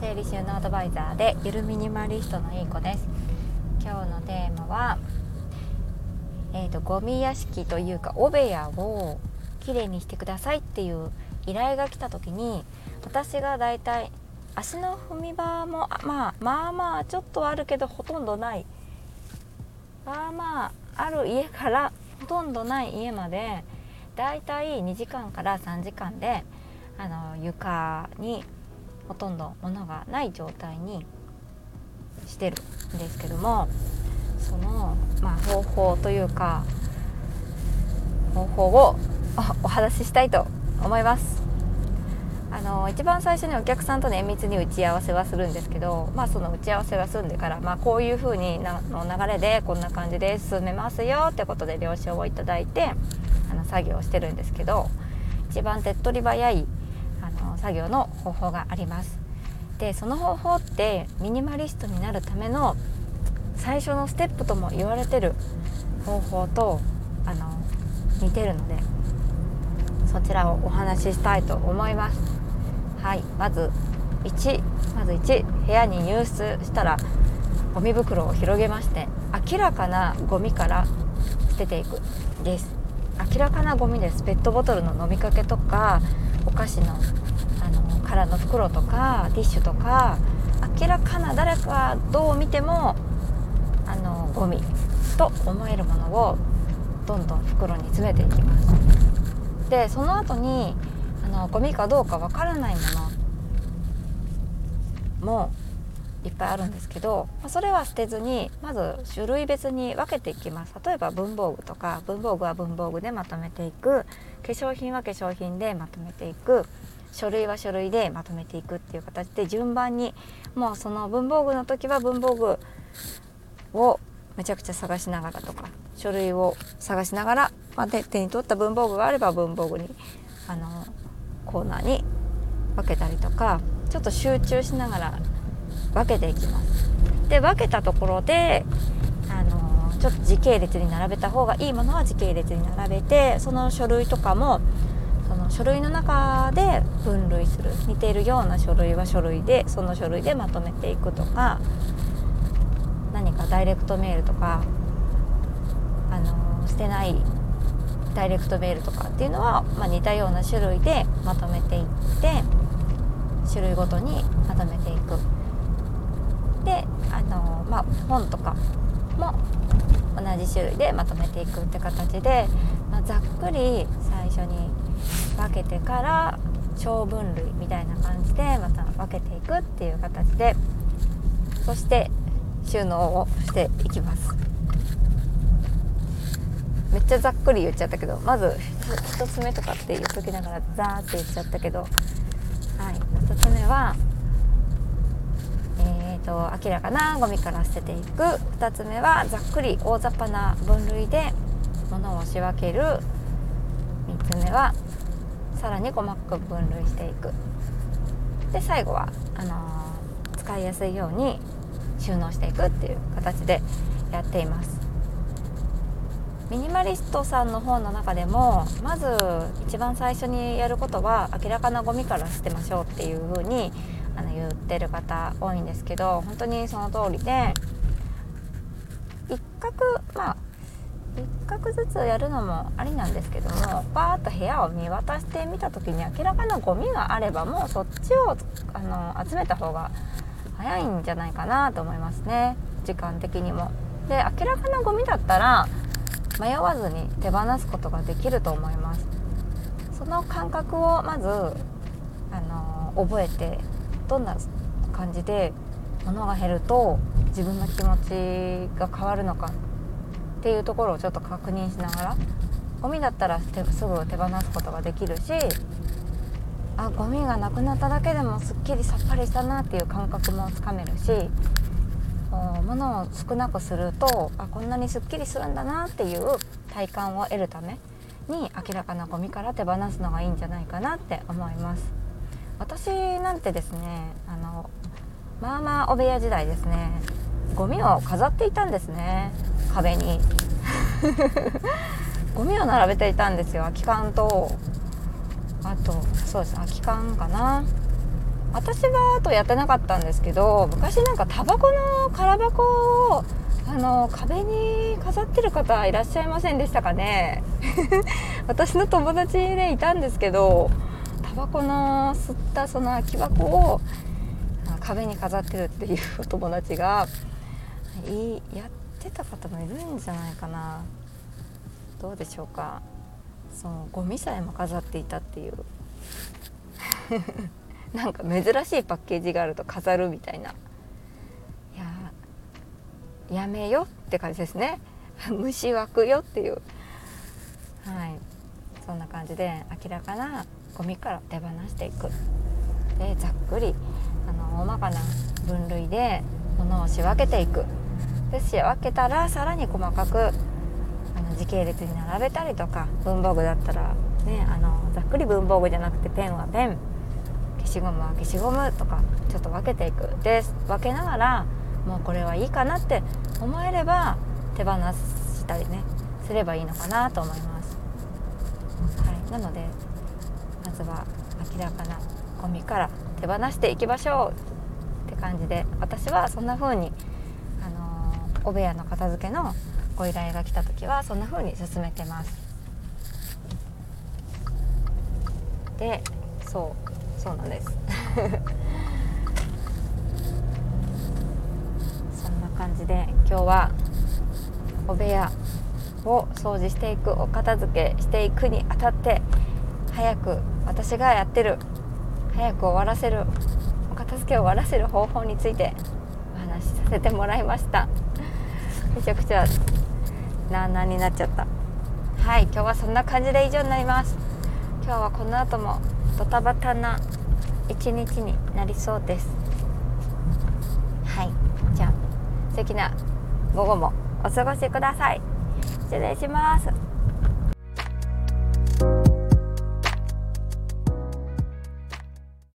整理収納アドバイザーでゆるミニマリストのいい子です。今日のテーマはえーと、ゴミ屋敷というかお部屋をきれいにしてくださいっていう依頼が来た時に私がだいたい足の踏み場もまあまあまあちょっとあるけどほとんどない。まあまあある家からほとんどない家までだいたい2時間から3時間であの床にほとんど物がない状態にしてるんですけどもその、まあ、方法というか方法をお話ししたいと思います。あの一番最初にお客さんと綿密に打ち合わせはするんですけど、まあ、その打ち合わせが済んでから、まあ、こういう風になの流れでこんな感じで進めますよってことで了承をいただいてあの作業をしてるんですけど一番手っ取り早いの作業の方法があります。でその方法ってミニマリストになるための最初のステップとも言われてる方法とあの似てるのでそちらをお話ししたいと思います。はいまず1まず1部屋に入室したらゴミ袋を広げまして明らかなゴミから捨てていくです。明らかなゴミです。ペットボトルの飲みかけとかお菓子のあの空の袋とかティッシュとか明らかな誰かどう見てもあのゴミと思えるものをどんどん袋に詰めていきます。でその後にあのゴミかどうかわからないものもいっぱいあるんですけどまあそれは捨てずにまず種類別に分けていきます。例えば文房具とか文房具は文房具でまとめていく。化粧品は化粧品でまとめていく。書類は書類でまとめていくっていう形で順番にもうその文房具の時は文房具をめちゃくちゃ探しながらとか書類を探しながら、まあ、手に取った文房具があれば文房具にあのコーナーに分けたりとかちょっと集中しながら分けていきます。で分けたところであのちょっと時系列に並べた方がいいものは時系列に並べてその書類とかも書類の中で分類する似ているような書類は書類でその書類でまとめていくとか何かダイレクトメールとかあの捨てないダイレクトメールとかっていうのは、まあ、似たような種類でまとめていって種類ごとにまとめていく。であの、まあ、本とかも同じ種類でまとめていくって形で、まあ、ざっくり最初に分けてから小分類みたいな感じでまた分けていくっていう形でそして収納をしていきます。めっちゃざっくり言っちゃったけどまず1つ目とかって言っときながらザーって言っちゃったけど、はい、1つ目はえーと、明らかなゴミから捨てていく。2つ目はざっくり大雑把な分類で物を仕分ける。3つ目はさらに細かく分類していく。で最後はあのー、使いやすいように収納していくっていう形でやっています。ミニマリストさんの本の中でもまず一番最初にやることは明らかなゴミから捨てましょうっていう風にあの言ってる方多いんですけど本当にその通りで一角まあ一角ずつやるのもありなんですけどもバーッと部屋を見渡してみた時に明らかなゴミがあればもうそっちをあの集めた方が早いんじゃないかなと思いますね。時間的にも。で明らかなゴミだったら迷わずに手放すことができると思います。その感覚をまずあの覚えてどんな感じで物が減ると自分の気持ちが変わるのか。っていうところをちょっと確認しながらゴミだったらすぐ手放すことができるしあゴミがなくなっただけでもすっきりさっぱりしたなっていう感覚もつかめるし物を少なくするとあこんなにすっきりするんだなっていう体感を得るために明らかなゴミから手放すのがいいんじゃないかなって思います。私なんてですねあのまあまあお部屋時代ですねゴミを飾っていたんですね。壁に。ゴミを並べていたんですよ。空き缶と。あとそうです。空き缶かな。私はあとやってなかったんですけど昔なんかタバコの空箱をあの壁に飾ってる方いらっしゃいませんでしたかね。私の友達でいたんですけどタバコの吸ったその空き箱を壁に飾ってるっていうお友達がいやってた方もいるんじゃないかな。どうでしょうか。そのゴミさえも飾っていたっていう。なんか珍しいパッケージがあると飾るみたいな。いややめよって感じですね。虫湧くよっていう。はい。そんな感じで明らかなゴミから手放していく。でざっくりあの大まかな分類で物を仕分けていく。で仕分けたらさらに細かくあの時系列に並べたりとか文房具だったらねあのざっくり文房具じゃなくてペンはペン。消しゴムは消しゴムとかちょっと分けていくで分けながらもうこれはいいかなって思えれば手放したりねすればいいのかなと思います、はい、なのでまずは明らかなゴミから手放していきましょうって感じで私はそんな風に、お部屋の片付けのご依頼が来た時はそんな風に進めてます。でそうそうなんです。そんな感じで今日はお部屋を掃除していくお片付けしていくにあたって早く私がやってる早く終わらせるお片付けを終わらせる方法についてお話しさせてもらいました。めちゃくちゃなあなあになっちゃった。はい今日はそんな感じで以上になります。今日はこの後もドタバタな一日になりそうです。はいじゃあ素敵な午後もお過ごしください。失礼します。